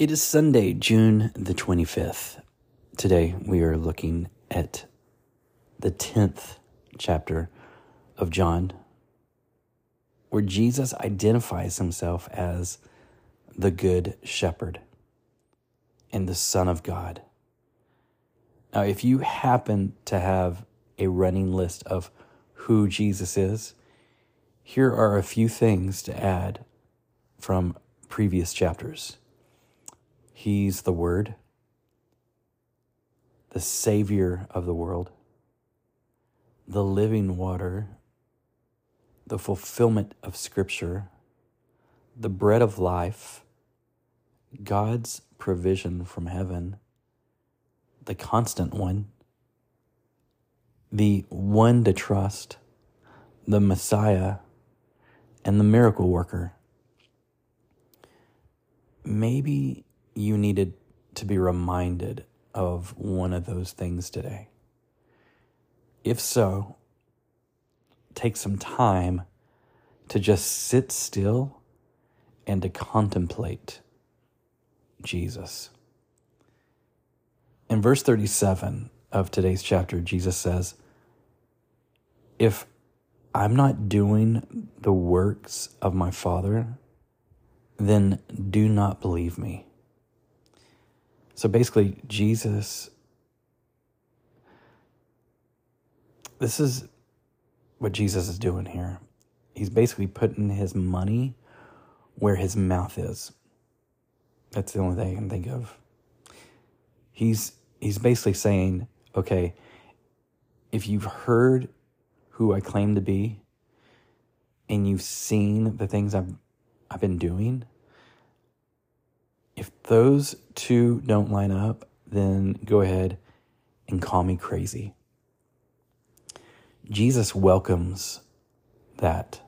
It is Sunday, June the 25th. Today we are looking at the 10th chapter of John, where Jesus identifies himself as the Good Shepherd and the Son of God. Now, if you happen to have a running list of who Jesus is, here are a few things to add from previous chapters. He's the Word, the Savior of the world, the living water, the fulfillment of Scripture, the bread of life, God's provision from heaven, the constant one, the one to trust, the Messiah, and the miracle worker. Maybe you needed to be reminded of one of those things today. If so, take some time to just sit still and to contemplate Jesus. In verse 37 of today's chapter, Jesus says, If I'm not doing the works of my Father, then do not believe me. So basically, Jesus, this is what Jesus is doing here. He's basically putting his money where his mouth is. That's the only thing I can think of. He's he's basically saying, okay, if you've heard who I claim to be and you've seen the things I've I've been doing, if those two don't line up, then go ahead and call me crazy. Jesus welcomes that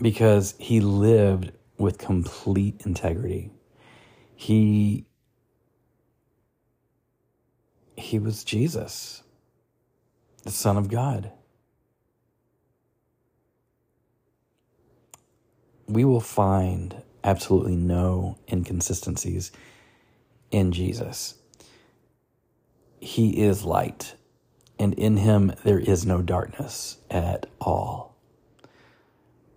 because he lived with complete integrity. He he was Jesus, the son of God. We will find absolutely no inconsistencies in Jesus. He is light, and in him there is no darkness at all.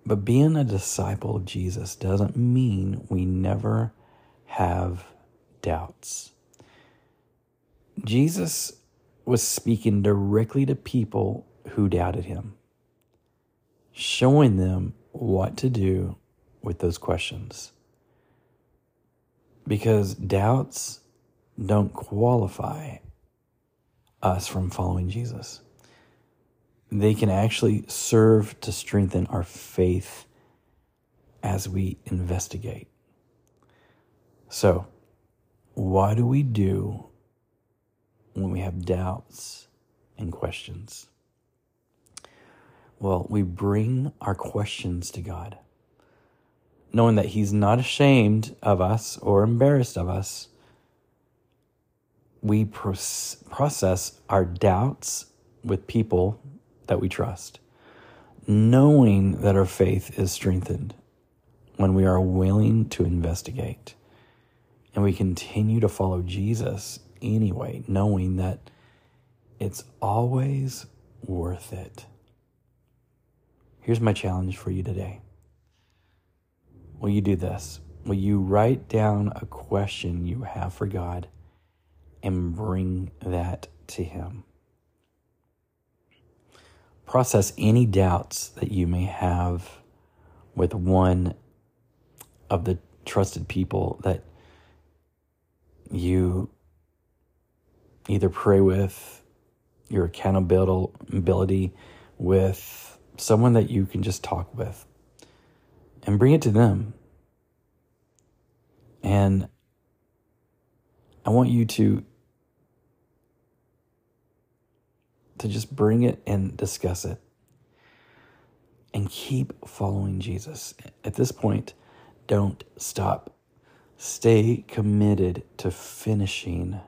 But being a disciple of Jesus doesn't mean we never have doubts. Jesus was speaking directly to people who doubted him, showing them what to do with those questions. Because doubts don't qualify us from following Jesus they can actually serve to strengthen our faith as we investigate. So, what do we do when we have doubts and questions? Well, we bring our questions to God, knowing that He's not ashamed of us or embarrassed of us. We process our doubts with people that we trust, knowing that our faith is strengthened when we are willing to investigate and we continue to follow Jesus anyway, knowing that it's always worth it. Here's my challenge for you today. Will you do this? Will you write down a question you have for God and bring that to Him? process any doubts that you may have with one of the trusted people that you either pray with, your accountability with someone that you can just talk with and bring it to them. And I want you to to just bring it and discuss it and keep following Jesus. At this point, don't stop. Stay committed to finishing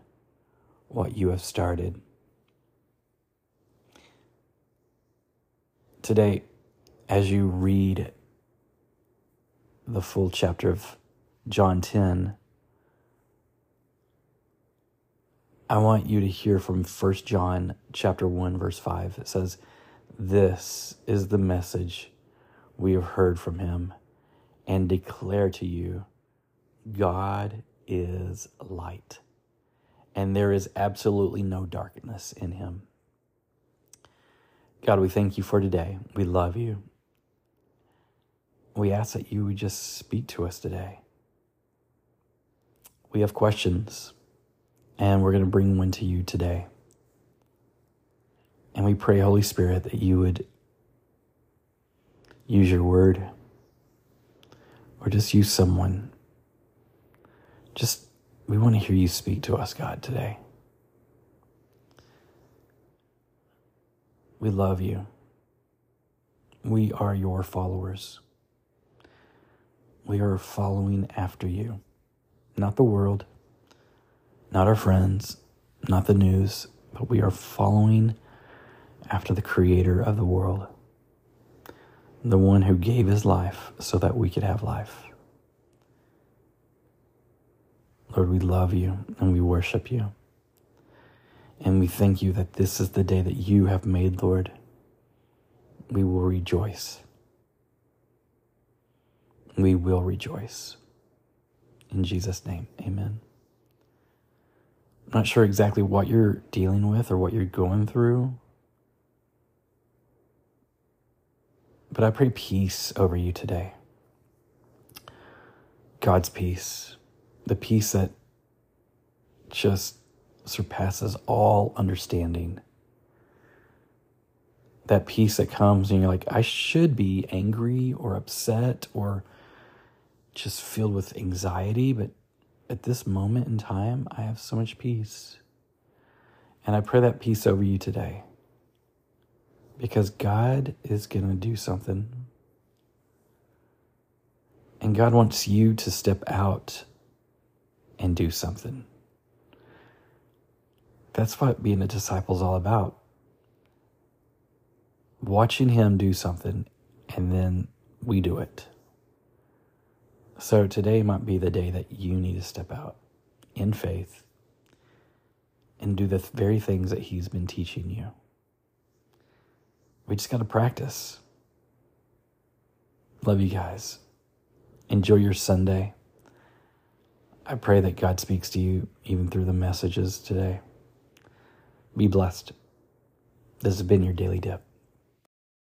what you have started. Today, as you read the full chapter of John 10, I want you to hear from 1 John chapter 1 verse 5. It says, "This is the message we have heard from him and declare to you, God is light, and there is absolutely no darkness in him." God, we thank you for today. We love you. We ask that you would just speak to us today. We have questions and we're going to bring one to you today. And we pray, Holy Spirit, that you would use your word or just use someone. Just, we want to hear you speak to us, God, today. We love you. We are your followers. We are following after you, not the world, not our friends, not the news, but we are following after the creator of the world, the one who gave his life so that we could have life. Lord, we love you and we worship you. And we thank you that this is the day that you have made, Lord. We will rejoice. We will rejoice. In Jesus' name, amen. I'm not sure exactly what you're dealing with or what you're going through. But I pray peace over you today. God's peace, the peace that just surpasses all understanding. That peace that comes and you're like, I should be angry or upset or just filled with anxiety, but at this moment in time, I have so much peace. And I pray that peace over you today. Because God is going to do something. And God wants you to step out and do something. That's what being a disciple is all about. Watching Him do something, and then we do it. So today might be the day that you need to step out in faith and do the very things that He's been teaching you. We just got to practice. Love you guys. Enjoy your Sunday. I pray that God speaks to you even through the messages today. Be blessed. This has been your Daily Dip.